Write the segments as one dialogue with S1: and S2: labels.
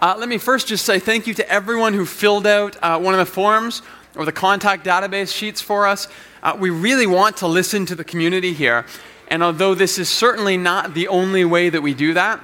S1: Uh, let me first just say thank you to everyone who filled out uh, one of the forms or the contact database sheets for us. Uh, we really want to listen to the community here. And although this is certainly not the only way that we do that,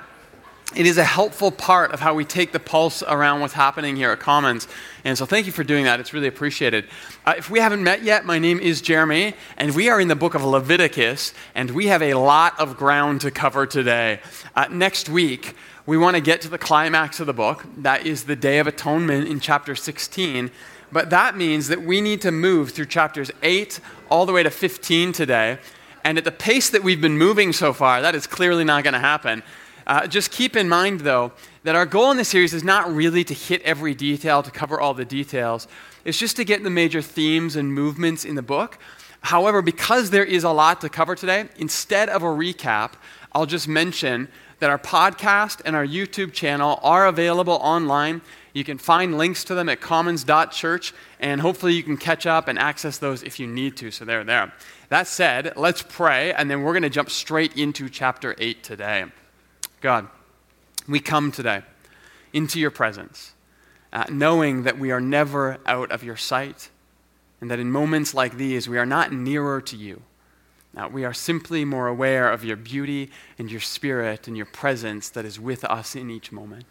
S1: it is a helpful part of how we take the pulse around what's happening here at Commons. And so thank you for doing that. It's really appreciated. Uh, if we haven't met yet, my name is Jeremy, and we are in the book of Leviticus, and we have a lot of ground to cover today. Uh, next week, we want to get to the climax of the book. That is the Day of Atonement in chapter 16. But that means that we need to move through chapters 8 all the way to 15 today. And at the pace that we've been moving so far, that is clearly not going to happen. Uh, just keep in mind, though, that our goal in this series is not really to hit every detail, to cover all the details. It's just to get the major themes and movements in the book. However, because there is a lot to cover today, instead of a recap, I'll just mention that our podcast and our YouTube channel are available online. You can find links to them at commons.church, and hopefully you can catch up and access those if you need to, so they're there. That said, let's pray, and then we're going to jump straight into chapter 8 today. God, we come today into your presence, uh, knowing that we are never out of your sight, and that in moments like these, we are not nearer to you. Uh, we are simply more aware of your beauty and your spirit and your presence that is with us in each moment.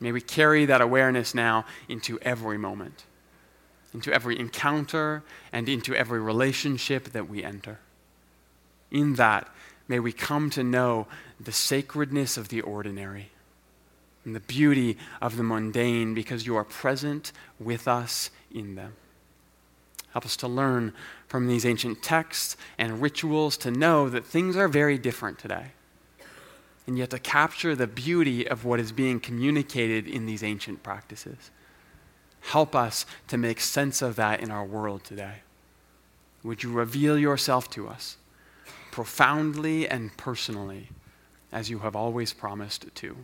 S1: May we carry that awareness now into every moment, into every encounter, and into every relationship that we enter. In that, may we come to know the sacredness of the ordinary and the beauty of the mundane because you are present with us in them. Help us to learn from these ancient texts and rituals to know that things are very different today. And yet to capture the beauty of what is being communicated in these ancient practices. Help us to make sense of that in our world today. Would you reveal yourself to us profoundly and personally? as you have always promised to.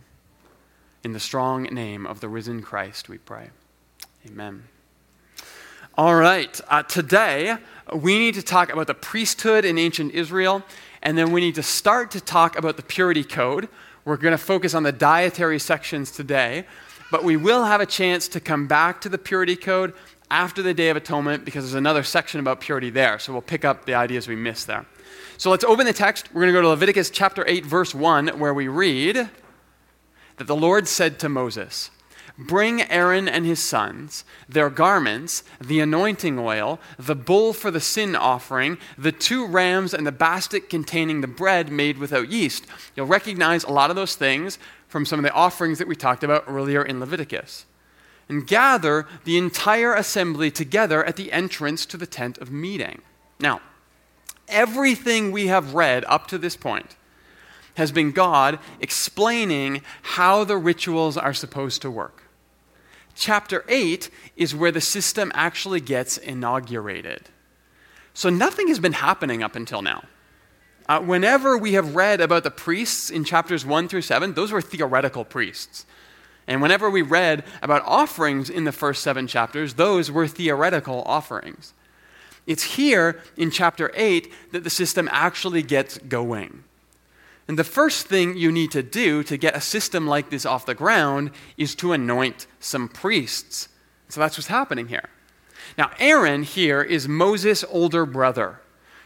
S1: In the strong name of the risen Christ, we pray. Amen. All right, uh, today we need to talk about the priesthood in ancient Israel, and then we need to start to talk about the purity code. We're going to focus on the dietary sections today, but we will have a chance to come back to the purity code after the Day of Atonement because there's another section about purity there, so we'll pick up the ideas we missed there. So let's open the text. We're going to go to Leviticus chapter 8, verse 1, where we read that the Lord said to Moses, Bring Aaron and his sons, their garments, the anointing oil, the bull for the sin offering, the two rams, and the basket containing the bread made without yeast. You'll recognize a lot of those things from some of the offerings that we talked about earlier in Leviticus. And gather the entire assembly together at the entrance to the tent of meeting. Now, everything we have read up to this point has been God explaining how the rituals are supposed to work. Chapter 8 is where the system actually gets inaugurated. So nothing has been happening up until now. Uh, whenever we have read about the priests in chapters 1 through 7, those were theoretical priests. And whenever we read about offerings in the first seven chapters, those were theoretical offerings. It's here in chapter 8 that the system actually gets going. And the first thing you need to do to get a system like this off the ground is to anoint some priests. So that's what's happening here. Now, Aaron here is Moses' older brother.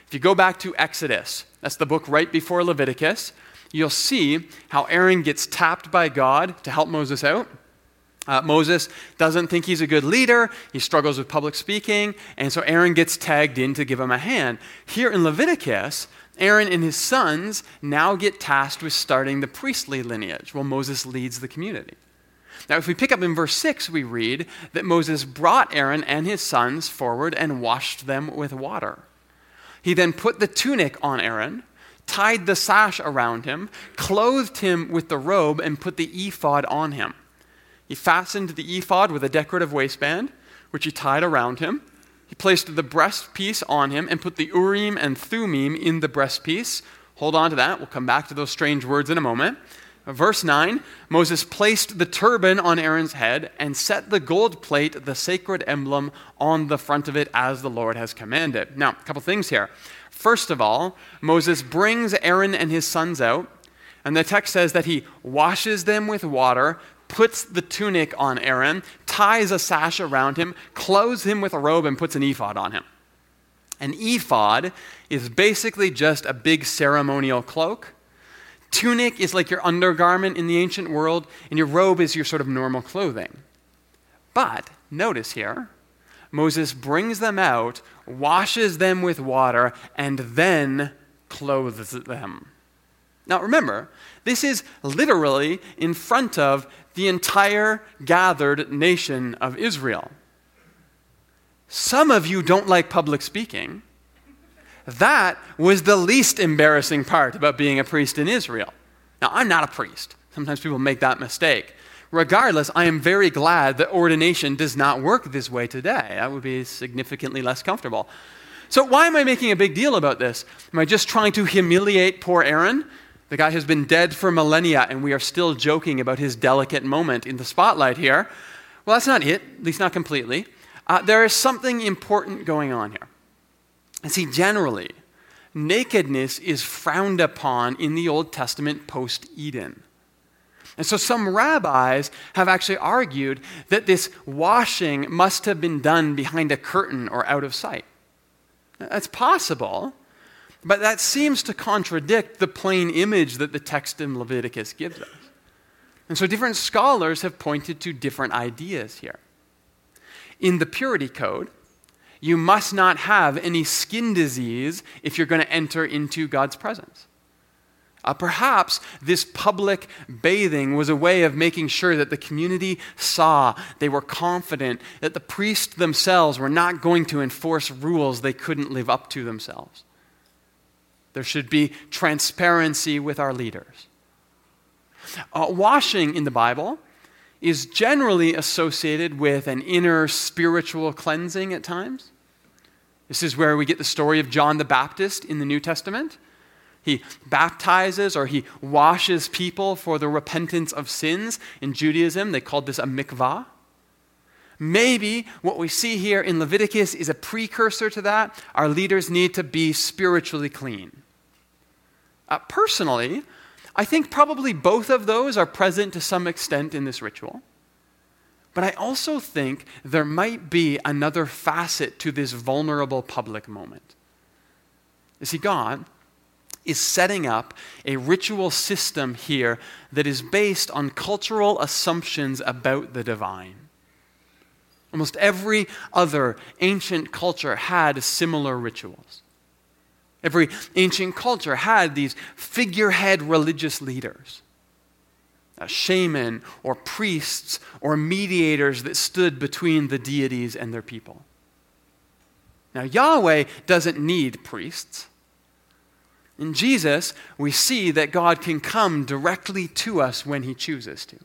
S1: If you go back to Exodus, that's the book right before Leviticus, you'll see how Aaron gets tapped by God to help Moses out. Uh, Moses doesn't think he's a good leader. He struggles with public speaking. And so Aaron gets tagged in to give him a hand. Here in Leviticus, Aaron and his sons now get tasked with starting the priestly lineage while Moses leads the community. Now, if we pick up in verse 6, we read that Moses brought Aaron and his sons forward and washed them with water. He then put the tunic on Aaron, tied the sash around him, clothed him with the robe, and put the ephod on him. He fastened the ephod with a decorative waistband, which he tied around him. He placed the breastpiece on him and put the Urim and Thummim in the breastpiece. Hold on to that. We'll come back to those strange words in a moment. Verse 9 Moses placed the turban on Aaron's head and set the gold plate, the sacred emblem, on the front of it as the Lord has commanded. Now, a couple things here. First of all, Moses brings Aaron and his sons out, and the text says that he washes them with water, puts the tunic on Aaron, ties a sash around him, clothes him with a robe, and puts an ephod on him. An ephod is basically just a big ceremonial cloak. Tunic is like your undergarment in the ancient world, and your robe is your sort of normal clothing. But notice here, Moses brings them out, washes them with water, and then clothes them. Now remember, this is literally in front of the entire gathered nation of Israel. Some of you don't like public speaking. That was the least embarrassing part about being a priest in Israel. Now, I'm not a priest. Sometimes people make that mistake. Regardless, I am very glad that ordination does not work this way today. That would be significantly less comfortable. So, why am I making a big deal about this? Am I just trying to humiliate poor Aaron? The guy has been dead for millennia, and we are still joking about his delicate moment in the spotlight here. Well, that's not it, at least not completely. Uh, there is something important going on here. And see, generally, nakedness is frowned upon in the Old Testament post Eden. And so some rabbis have actually argued that this washing must have been done behind a curtain or out of sight. That's possible, but that seems to contradict the plain image that the text in Leviticus gives us. And so different scholars have pointed to different ideas here. In the Purity Code, you must not have any skin disease if you're going to enter into God's presence. Uh, perhaps this public bathing was a way of making sure that the community saw, they were confident that the priests themselves were not going to enforce rules they couldn't live up to themselves. There should be transparency with our leaders. Uh, washing in the Bible is generally associated with an inner spiritual cleansing at times. This is where we get the story of John the Baptist in the New Testament. He baptizes or he washes people for the repentance of sins. In Judaism, they called this a mikvah. Maybe what we see here in Leviticus is a precursor to that. Our leaders need to be spiritually clean. Uh, personally, I think probably both of those are present to some extent in this ritual. But I also think there might be another facet to this vulnerable public moment. You see, God is setting up a ritual system here that is based on cultural assumptions about the divine. Almost every other ancient culture had similar rituals. Every ancient culture had these figurehead religious leaders, a shaman or priests or mediators that stood between the deities and their people. Now, Yahweh doesn't need priests. In Jesus, we see that God can come directly to us when he chooses to.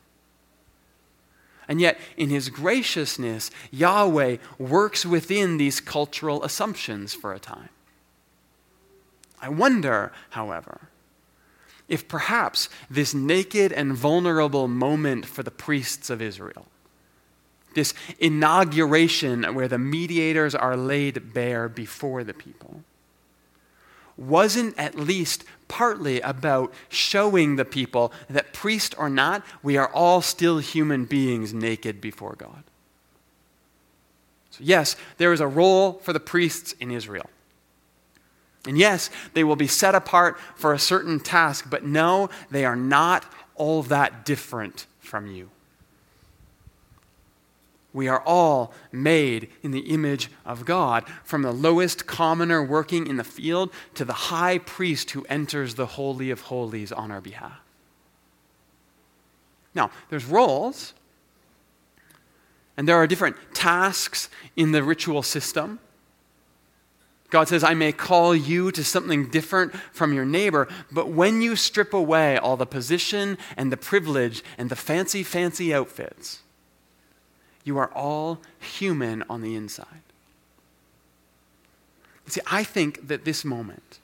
S1: And yet, in his graciousness, Yahweh works within these cultural assumptions for a time. I wonder, however, if perhaps this naked and vulnerable moment for the priests of Israel, this inauguration where the mediators are laid bare before the people, wasn't at least partly about showing the people that, priest or not, we are all still human beings naked before God. So, yes, there is a role for the priests in Israel. And yes, they will be set apart for a certain task, but no, they are not all that different from you. We are all made in the image of God, from the lowest commoner working in the field to the high priest who enters the Holy of Holies on our behalf. Now, there's roles, and there are different tasks in the ritual system. God says, I may call you to something different from your neighbor, but when you strip away all the position and the privilege and the fancy, fancy outfits, you are all human on the inside. See, I think that this moment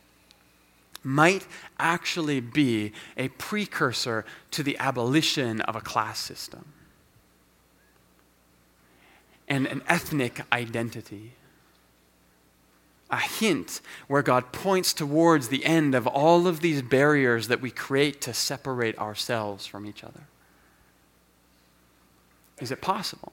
S1: might actually be a precursor to the abolition of a class system and an ethnic identity a hint where God points towards the end of all of these barriers that we create to separate ourselves from each other. Is it possible?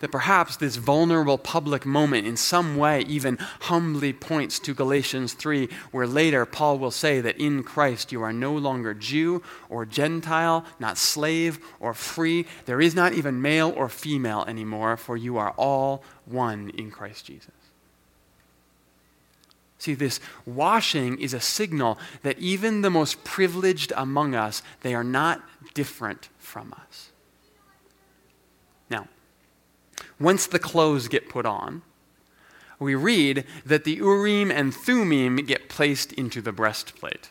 S1: That perhaps this vulnerable public moment in some way even humbly points to Galatians 3, where later Paul will say that in Christ you are no longer Jew or Gentile, not slave or free. There is not even male or female anymore, for you are all one in Christ Jesus. See, this washing is a signal that even the most privileged among us, they are not different from us. Now, once the clothes get put on, we read that the Urim and Thummim get placed into the breastplate.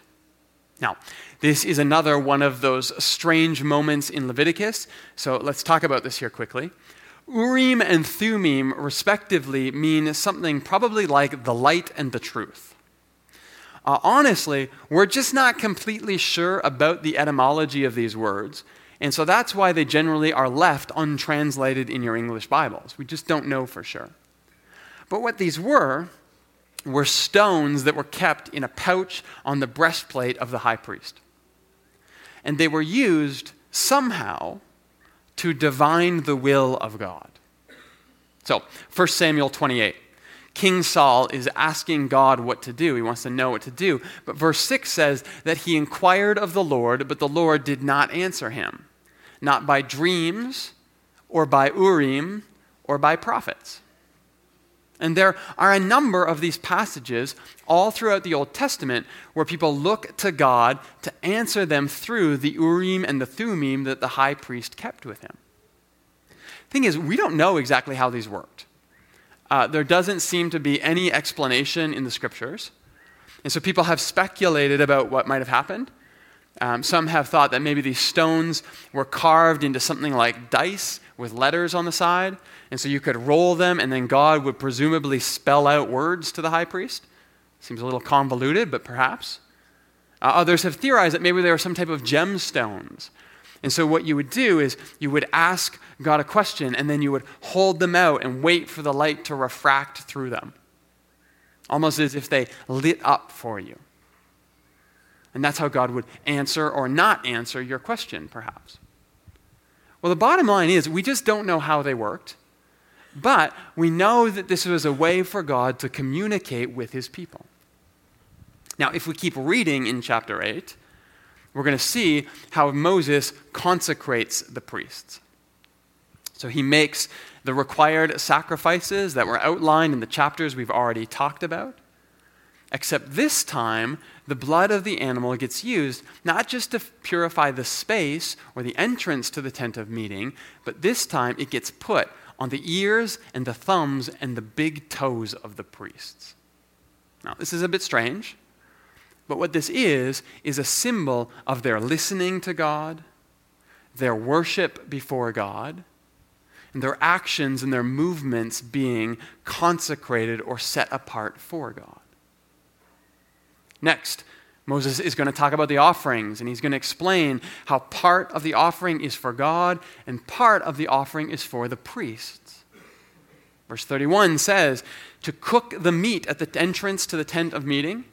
S1: Now, this is another one of those strange moments in Leviticus, so let's talk about this here quickly. Urim and Thummim, respectively, mean something probably like the light and the truth. Uh, honestly, we're just not completely sure about the etymology of these words, and so that's why they generally are left untranslated in your English Bibles. We just don't know for sure. But what these were, were stones that were kept in a pouch on the breastplate of the high priest. And they were used somehow to divine the will of God. So, 1 Samuel 28. King Saul is asking God what to do. He wants to know what to do. But verse 6 says that he inquired of the Lord, but the Lord did not answer him, not by dreams or by Urim or by prophets. And there are a number of these passages all throughout the Old Testament where people look to God to answer them through the Urim and the Thummim that the high priest kept with him. Thing is, we don't know exactly how these worked. Uh, there doesn't seem to be any explanation in the scriptures. And so people have speculated about what might have happened. Um, some have thought that maybe these stones were carved into something like dice with letters on the side. And so you could roll them, and then God would presumably spell out words to the high priest. Seems a little convoluted, but perhaps. Uh, others have theorized that maybe they were some type of gemstones. And so what you would do is you would ask God a question, and then you would hold them out and wait for the light to refract through them, almost as if they lit up for you. And that's how God would answer or not answer your question, perhaps. Well, the bottom line is we just don't know how they worked, but we know that this was a way for God to communicate with his people. Now, if we keep reading in chapter 8, we're going to see how Moses consecrates the priests. So he makes the required sacrifices that were outlined in the chapters we've already talked about. Except this time, the blood of the animal gets used not just to purify the space or the entrance to the tent of meeting, but this time it gets put on the ears and the thumbs and the big toes of the priests. Now, this is a bit strange, but what this is, is a symbol of their listening to God, their worship before God, and their actions and their movements being consecrated or set apart for God. Next, Moses is going to talk about the offerings, and he's going to explain how part of the offering is for God and part of the offering is for the priests. Verse 31 says, To cook the meat at the entrance to the tent of meeting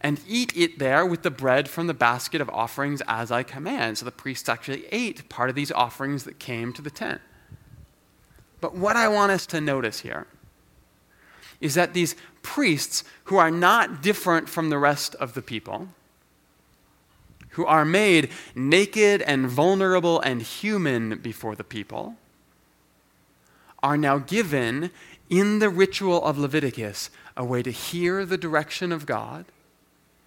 S1: and eat it there with the bread from the basket of offerings as I command. So the priests actually ate part of these offerings that came to the tent. But what I want us to notice here is that these priests, who are not different from the rest of the people, who are made naked and vulnerable and human before the people, are now given in the ritual of Leviticus a way to hear the direction of God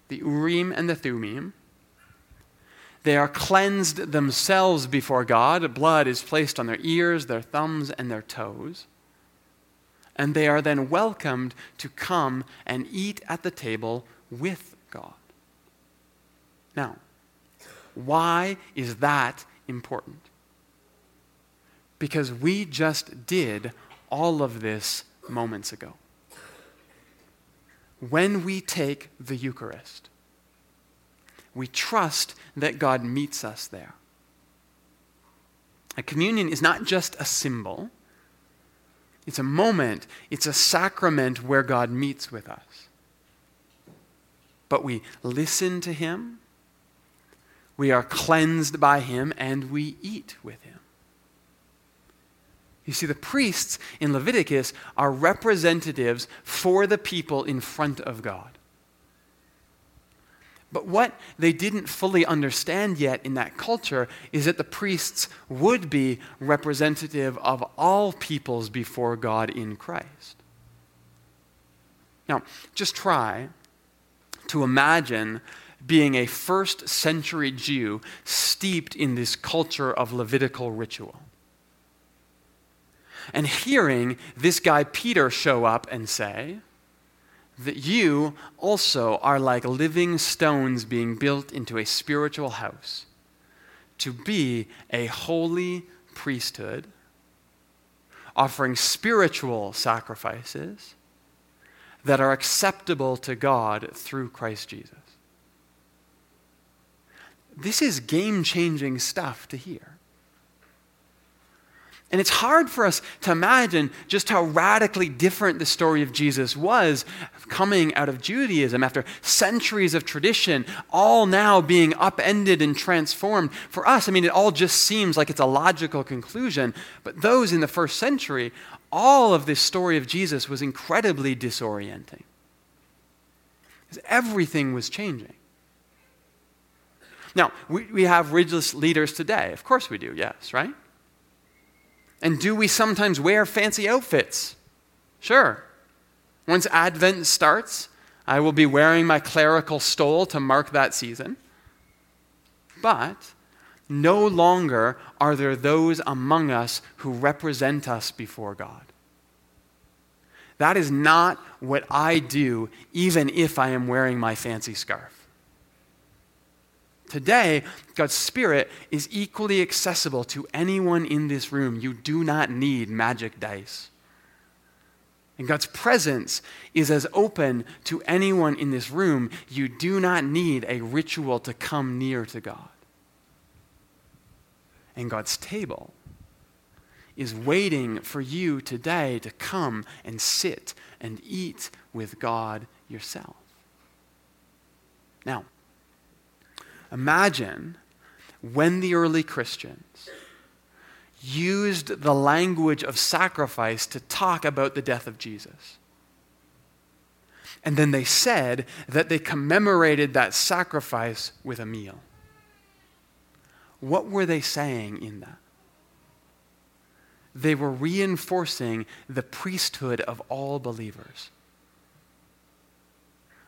S1: the Urim and the Thummim. They are cleansed themselves before God. Blood is placed on their ears, their thumbs, and their toes. And they are then welcomed to come and eat at the table with God. Now, why is that important? Because we just did all of this moments ago when we take the Eucharist, we trust that God meets us there. A communion is not just a symbol, it's a moment, it's a sacrament where God meets with us. But we listen to Him, we are cleansed by Him, and we eat with Him. You see, the priests in Leviticus are representatives for the people in front of God. But what they didn't fully understand yet in that culture is that the priests would be representative of all peoples before God in Christ. Now, just try to imagine being a first century Jew steeped in this culture of Levitical ritual. And hearing this guy Peter show up and say, that you also are like living stones being built into a spiritual house to be a holy priesthood, offering spiritual sacrifices that are acceptable to God through Christ Jesus. This is game changing stuff to hear. And it's hard for us to imagine just how radically different the story of Jesus was coming out of Judaism after centuries of tradition, all now being upended and transformed. For us, I mean, it all just seems like it's a logical conclusion. But those in the first century, all of this story of Jesus was incredibly disorienting. Because everything was changing. Now, we, we have religious leaders today. Of course we do, yes, right? And do we sometimes wear fancy outfits? Sure. Once Advent starts, I will be wearing my clerical stole to mark that season. But no longer are there those among us who represent us before God. That is not what I do, even if I am wearing my fancy scarf. Today, God's Spirit is equally accessible to anyone in this room. You do not need magic dice. And God's presence is as open to anyone in this room. You do not need a ritual to come near to God. And God's table is waiting for you today to come and sit and eat with God yourself. Now, Imagine when the early Christians used the language of sacrifice to talk about the death of Jesus. And then they said that they commemorated that sacrifice with a meal. What were they saying in that? They were reinforcing the priesthood of all believers.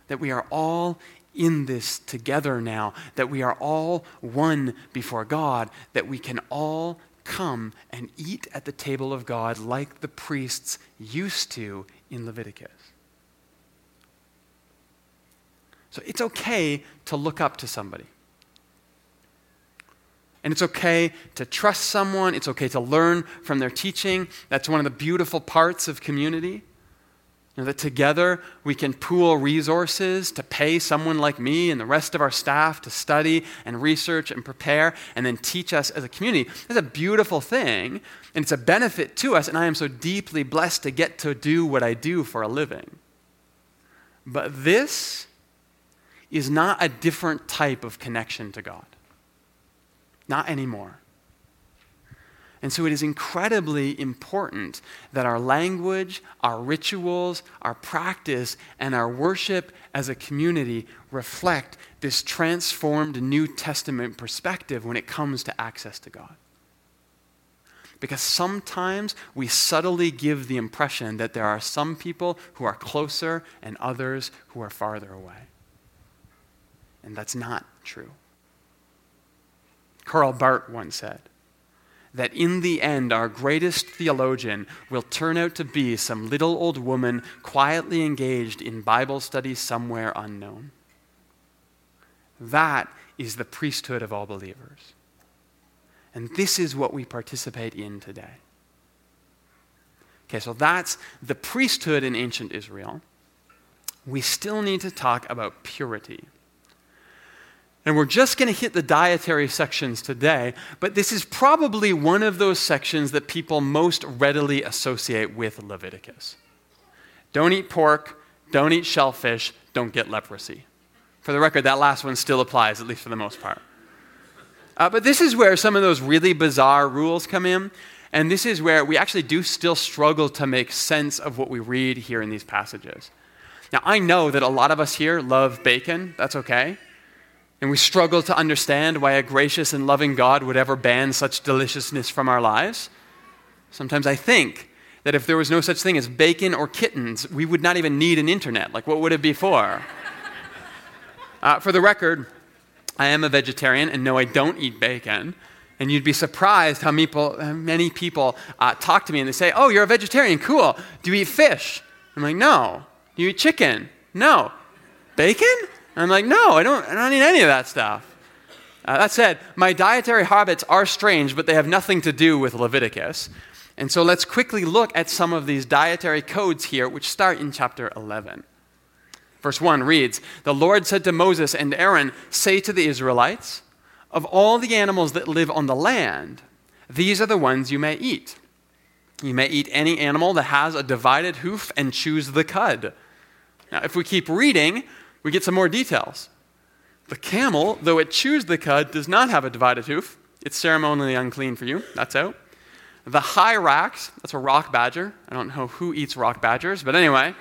S1: That we are all in this together now, that we are all one before God, that we can all come and eat at the table of God like the priests used to in Leviticus. So it's okay to look up to somebody. And it's okay to trust someone. It's okay to learn from their teaching. That's one of the beautiful parts of community. You know, that together we can pool resources to pay someone like me and the rest of our staff to study and research and prepare and then teach us as a community. That's a beautiful thing, and it's a benefit to us, and I am so deeply blessed to get to do what I do for a living. But this is not a different type of connection to God. Not anymore. And so it is incredibly important that our language, our rituals, our practice, and our worship as a community reflect this transformed New Testament perspective when it comes to access to God. Because sometimes we subtly give the impression that there are some people who are closer and others who are farther away. And that's not true. Karl Barth once said, that in the end, our greatest theologian will turn out to be some little old woman quietly engaged in Bible study somewhere unknown. That is the priesthood of all believers. And this is what we participate in today. Okay, so that's the priesthood in ancient Israel. We still need to talk about purity. And we're just going to hit the dietary sections today, but this is probably one of those sections that people most readily associate with Leviticus. Don't eat pork, don't eat shellfish, don't get leprosy. For the record, that last one still applies, at least for the most part. Uh, but this is where some of those really bizarre rules come in. And this is where we actually do still struggle to make sense of what we read here in these passages. Now, I know that a lot of us here love bacon. That's okay. And we struggle to understand why a gracious and loving God would ever ban such deliciousness from our lives. Sometimes I think that if there was no such thing as bacon or kittens, we would not even need an internet. Like, what would it be for? uh, for the record, I am a vegetarian, and no, I don't eat bacon. And you'd be surprised how many people uh, talk to me and they say, Oh, you're a vegetarian, cool. Do you eat fish? I'm like, No. Do you eat chicken? No. Bacon? I'm like, No, I don't, I don't eat any of that stuff. Uh, that said, my dietary habits are strange, but they have nothing to do with Leviticus. And so let's quickly look at some of these dietary codes here, which start in chapter 11. Verse 1 reads The Lord said to Moses and Aaron, Say to the Israelites, of all the animals that live on the land, these are the ones you may eat. You may eat any animal that has a divided hoof and chews the cud. Now, if we keep reading, we get some more details. The camel, though it chews the cud, does not have a divided hoof. It's ceremonially unclean for you. That's out. The hyrax, that's a rock badger. I don't know who eats rock badgers, but anyway.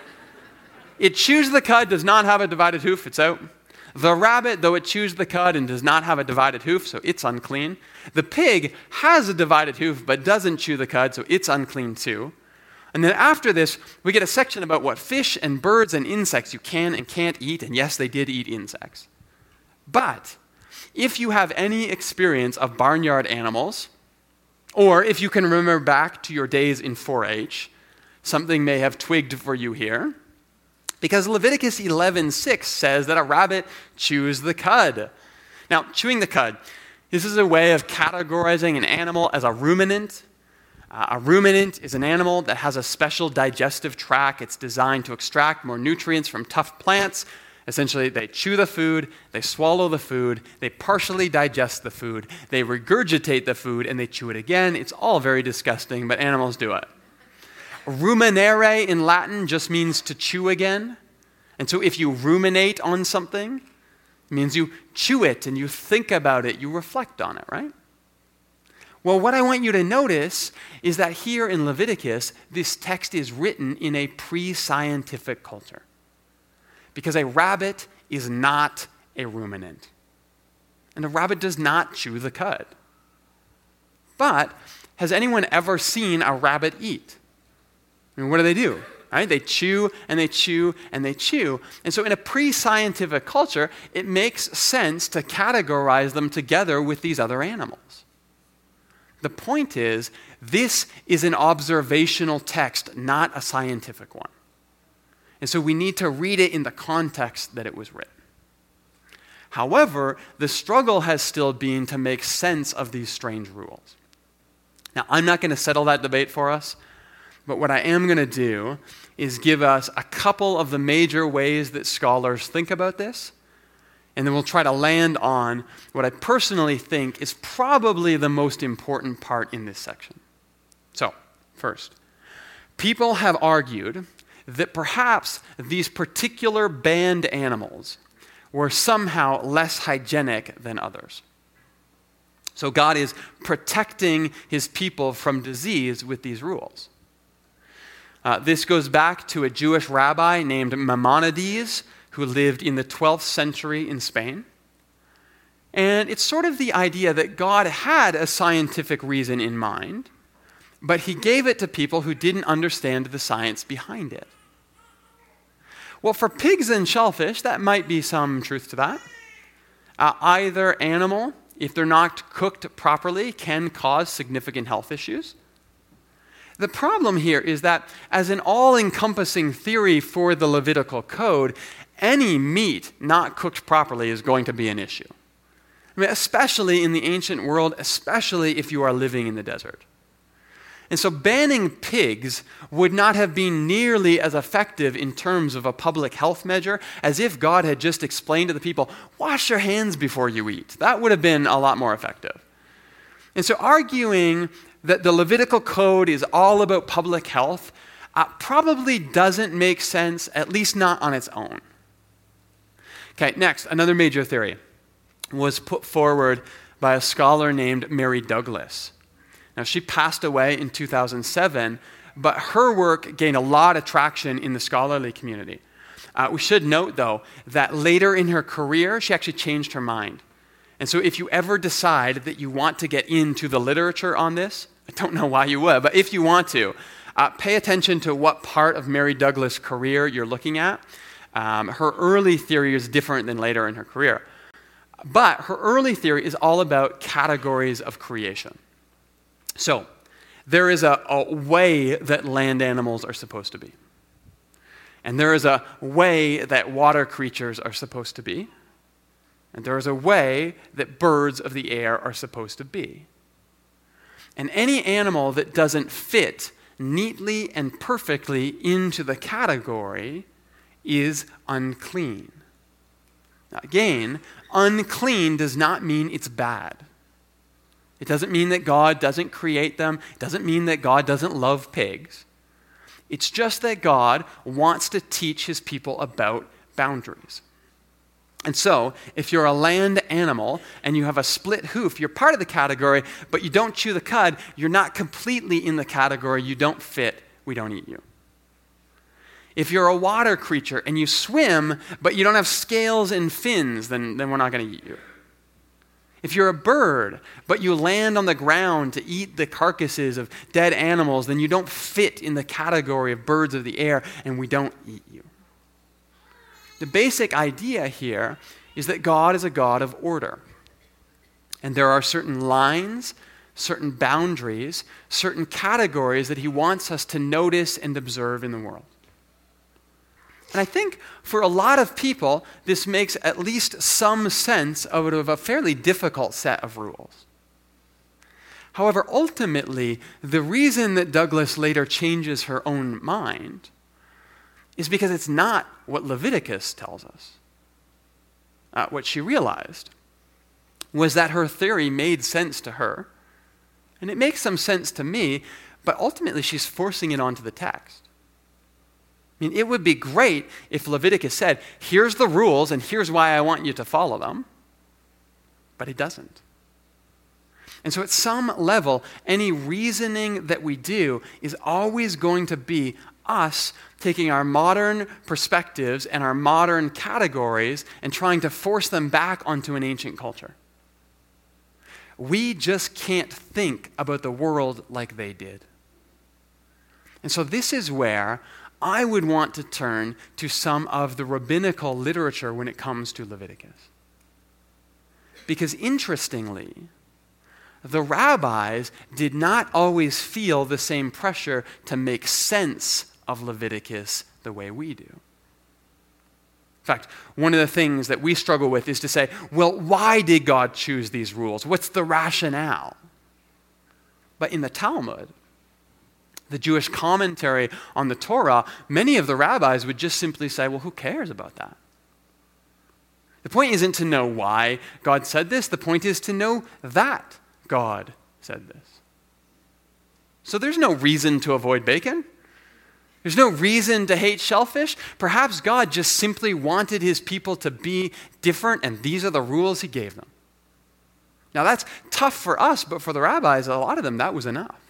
S1: It chews the cud, does not have a divided hoof. It's out. The rabbit, though it chews the cud and does not have a divided hoof, so it's unclean. The pig has a divided hoof but doesn't chew the cud, so it's unclean too. And then after this, we get a section about what fish and birds and insects you can and can't eat, and yes, they did eat insects. But if you have any experience of barnyard animals, or if you can remember back to your days in 4 H, something may have twigged for you here. Because Leviticus 11:6 says that a rabbit chews the cud. Now, chewing the cud, this is a way of categorizing an animal as a ruminant. Uh, a ruminant is an animal that has a special digestive tract. It's designed to extract more nutrients from tough plants. Essentially, they chew the food, they swallow the food, they partially digest the food, they regurgitate the food, and they chew it again. It's all very disgusting, but animals do it. Ruminare in Latin just means to chew again. And so if you ruminate on something, it means you chew it and you think about it, you reflect on it, right? Well, what I want you to notice is that here in Leviticus, this text is written in a pre scientific culture. Because a rabbit is not a ruminant. And a rabbit does not chew the cud. But has anyone ever seen a rabbit eat? I mean, what do they do? Right? They chew and they chew and they chew. And so, in a pre scientific culture, it makes sense to categorize them together with these other animals. The point is, this is an observational text, not a scientific one. And so, we need to read it in the context that it was written. However, the struggle has still been to make sense of these strange rules. Now, I'm not going to settle that debate for us. But what I am going to do is give us a couple of the major ways that scholars think about this. And then we'll try to land on what I personally think is probably the most important part in this section. So, first, people have argued that perhaps these particular banned animals were somehow less hygienic than others. So, God is protecting his people from disease with these rules. Uh, this goes back to a Jewish rabbi named Maimonides who lived in the 12th century in Spain. And it's sort of the idea that God had a scientific reason in mind, but he gave it to people who didn't understand the science behind it. Well, for pigs and shellfish, that might be some truth to that. Uh, either animal, if they're not cooked properly, can cause significant health issues. The problem here is that, as an all encompassing theory for the Levitical code, any meat not cooked properly is going to be an issue. I mean, especially in the ancient world, especially if you are living in the desert. And so banning pigs would not have been nearly as effective in terms of a public health measure as if God had just explained to the people, wash your hands before you eat. That would have been a lot more effective. And so arguing that the Levitical code is all about public health uh, probably doesn't make sense, at least not on its own. Okay, next, another major theory was put forward by a scholar named Mary Douglas. Now, she passed away in 2007, but her work gained a lot of traction in the scholarly community. Uh, we should note, though, that later in her career, she actually changed her mind. And so, if you ever decide that you want to get into the literature on this, I don't know why you would, but if you want to, uh, pay attention to what part of Mary Douglas' career you're looking at. Um, her early theory is different than later in her career. But her early theory is all about categories of creation. So, there is a, a way that land animals are supposed to be. And there is a way that water creatures are supposed to be. And there is a way that birds of the air are supposed to be. And any animal that doesn't fit neatly and perfectly into the category is unclean. Now, again, unclean does not mean it's bad. It doesn't mean that God doesn't create them. It doesn't mean that God doesn't love pigs. It's just that God wants to teach his people about boundaries. And so, if you're a land animal and you have a split hoof, you're part of the category, but you don't chew the cud, you're not completely in the category, you don't fit, we don't eat you. If you're a water creature and you swim, but you don't have scales and fins, then, then we're not going to eat you. If you're a bird, but you land on the ground to eat the carcasses of dead animals, then you don't fit in the category of birds of the air, and we don't eat you. The basic idea here is that God is a God of order. And there are certain lines, certain boundaries, certain categories that He wants us to notice and observe in the world. And I think for a lot of people, this makes at least some sense out of a fairly difficult set of rules. However, ultimately, the reason that Douglas later changes her own mind is because it's not what Leviticus tells us. Uh, what she realized was that her theory made sense to her, and it makes some sense to me, but ultimately she's forcing it onto the text. I mean, it would be great if Leviticus said, here's the rules and here's why I want you to follow them. But it doesn't. And so, at some level, any reasoning that we do is always going to be us taking our modern perspectives and our modern categories and trying to force them back onto an ancient culture. We just can't think about the world like they did. And so, this is where I would want to turn to some of the rabbinical literature when it comes to Leviticus. Because interestingly, the rabbis did not always feel the same pressure to make sense of Leviticus the way we do. In fact, one of the things that we struggle with is to say, well, why did God choose these rules? What's the rationale? But in the Talmud, the Jewish commentary on the Torah, many of the rabbis would just simply say, well, who cares about that? The point isn't to know why God said this, the point is to know that God said this. So there's no reason to avoid bacon. There's no reason to hate shellfish. Perhaps God just simply wanted his people to be different, and these are the rules he gave them. Now, that's tough for us, but for the rabbis, a lot of them, that was enough.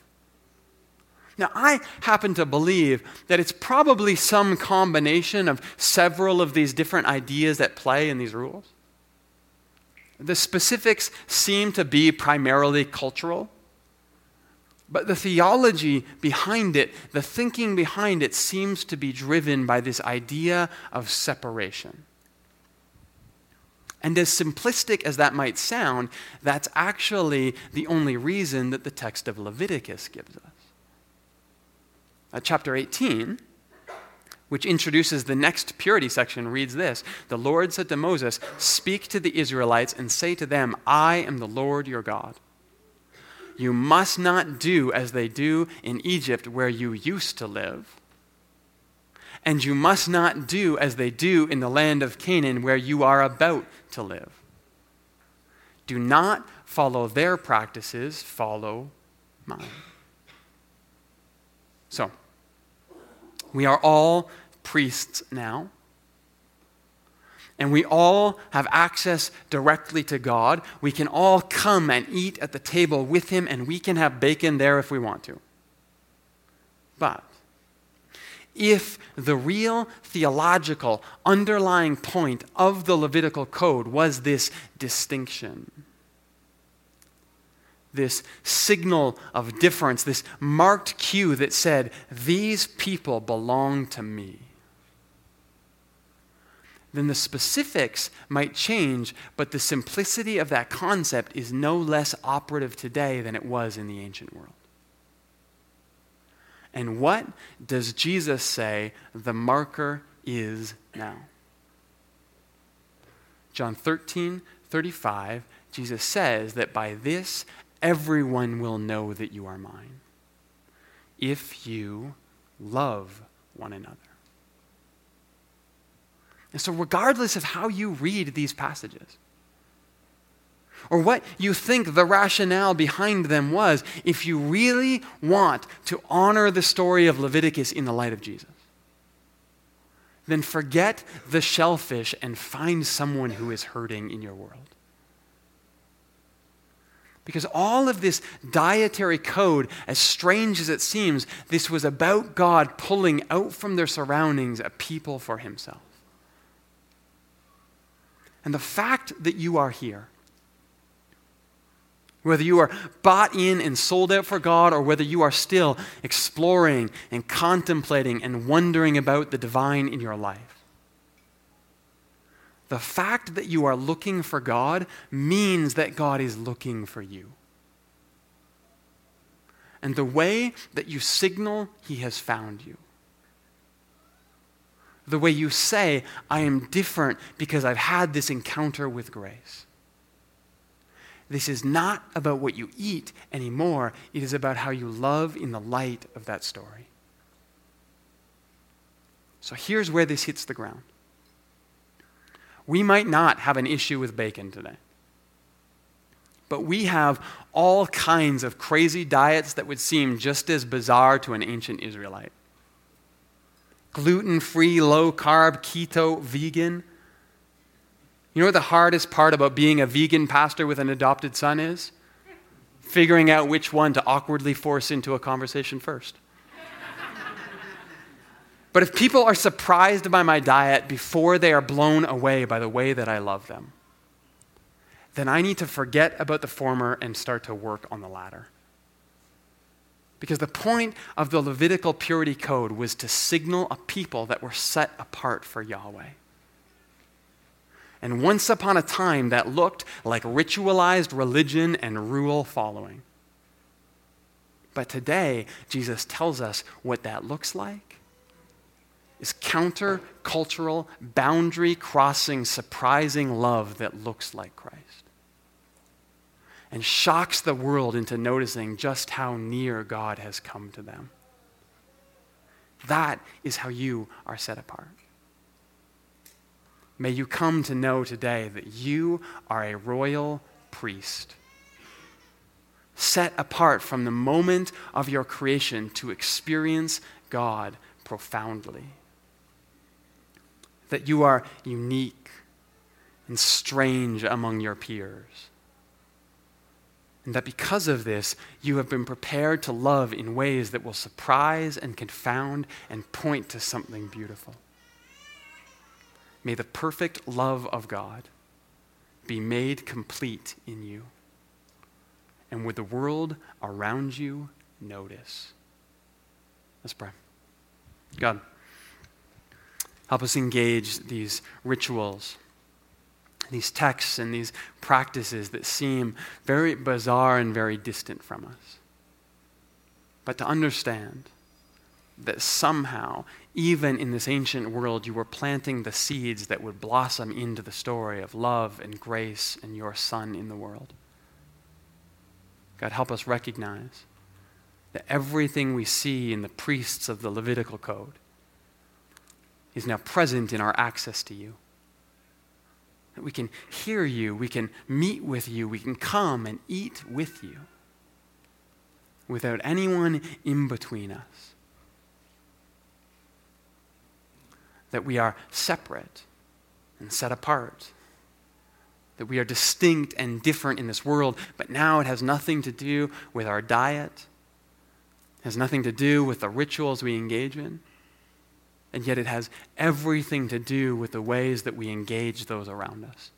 S1: Now, I happen to believe that it's probably some combination of several of these different ideas that play in these rules. The specifics seem to be primarily cultural, but the theology behind it, the thinking behind it, seems to be driven by this idea of separation. And as simplistic as that might sound, that's actually the only reason that the text of Leviticus gives us uh, chapter 18, which introduces the next purity section, reads this The Lord said to Moses, Speak to the Israelites and say to them, I am the Lord your God. You must not do as they do in Egypt, where you used to live. And you must not do as they do in the land of Canaan, where you are about to live. Do not follow their practices, follow mine. So, we are all priests now. and we all have access directly to God. We can all come and eat at the table with Him, and we can have bacon there if we want to. But if the real theological underlying point of the Levitical code was this distinction, this signal of difference, this marked cue that said, These people belong to me then the specifics might change, but the simplicity of that concept is no less operative today than it was in the ancient world. And what does Jesus say the marker is now? John 13, 35, Jesus says that by this everyone will know that you are mine, if you love one another. And so, regardless of how you read these passages, or what you think the rationale behind them was, if you really want to honor the story of Leviticus in the light of Jesus, then forget the shellfish and find someone who is hurting in your world. Because all of this dietary code, as strange as it seems, this was about God pulling out from their surroundings a people for himself. And the fact that you are here, whether you are bought in and sold out for God, or whether you are still exploring and contemplating and wondering about the divine in your life, the fact that you are looking for God means that God is looking for you. And the way that you signal He has found you the way you say, I am different because I've had this encounter with grace. This is not about what you eat anymore, it is about how you love in the light of that story. So here's where this hits the ground. We might not have an issue with bacon today. But we have all kinds of crazy diets that would seem just as bizarre to an ancient Israelite gluten free, low carb, keto, vegan. You know what the hardest part about being a vegan pastor with an adopted son is? Figuring out which one to awkwardly force into a conversation first. But if people are surprised by my diet before they are blown away by the way that I love them, then I need to forget about the former and start to work on the latter. Because the point of the Levitical purity code was to signal a people that were set apart for Yahweh. And once upon a time, that looked like ritualized religion and rule following. But today, Jesus tells us what that looks like is counter-cultural, boundary crossing, surprising love that looks like Christ and shocks the world into noticing just how near God has come to them. That is how you are set apart. May you come to know today that you are a royal priest, set apart from the moment of your creation to experience God profoundly. That you are unique and strange among your peers and that because of this, you have been prepared to love in ways that will surprise and confound and point to something beautiful. May the perfect love of God be made complete in you. And would the world around you notice? Let's pray. God, help us engage these rituals these texts and these practices that seem very bizarre and very distant from us. But to understand that somehow, even in this ancient world, you were planting the seeds that would blossom into the story of love and grace and your Son in the world. God, help us recognize that everything we see in the priests of the Levitical code is now present in our access to you. That we can hear you, we can meet with you, we can come and eat with you without anyone in between us. That we are separate and set apart. That we are distinct and different in this world, but now it has nothing to do with our diet, has nothing to do with the rituals we engage in, and yet it has everything to do with the ways that we engage those around us.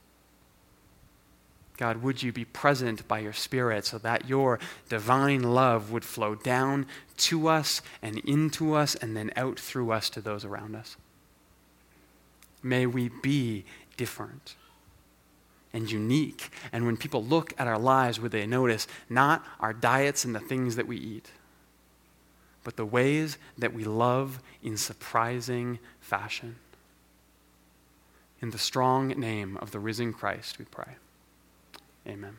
S1: God, would you be present by your Spirit so that your divine love would flow down to us and into us and then out through us to those around us? May we be different and unique. And when people look at our lives, would they notice not our diets and the things that we eat, but the ways that we love in surprising fashion? In the strong name of the risen Christ, we pray. Amen.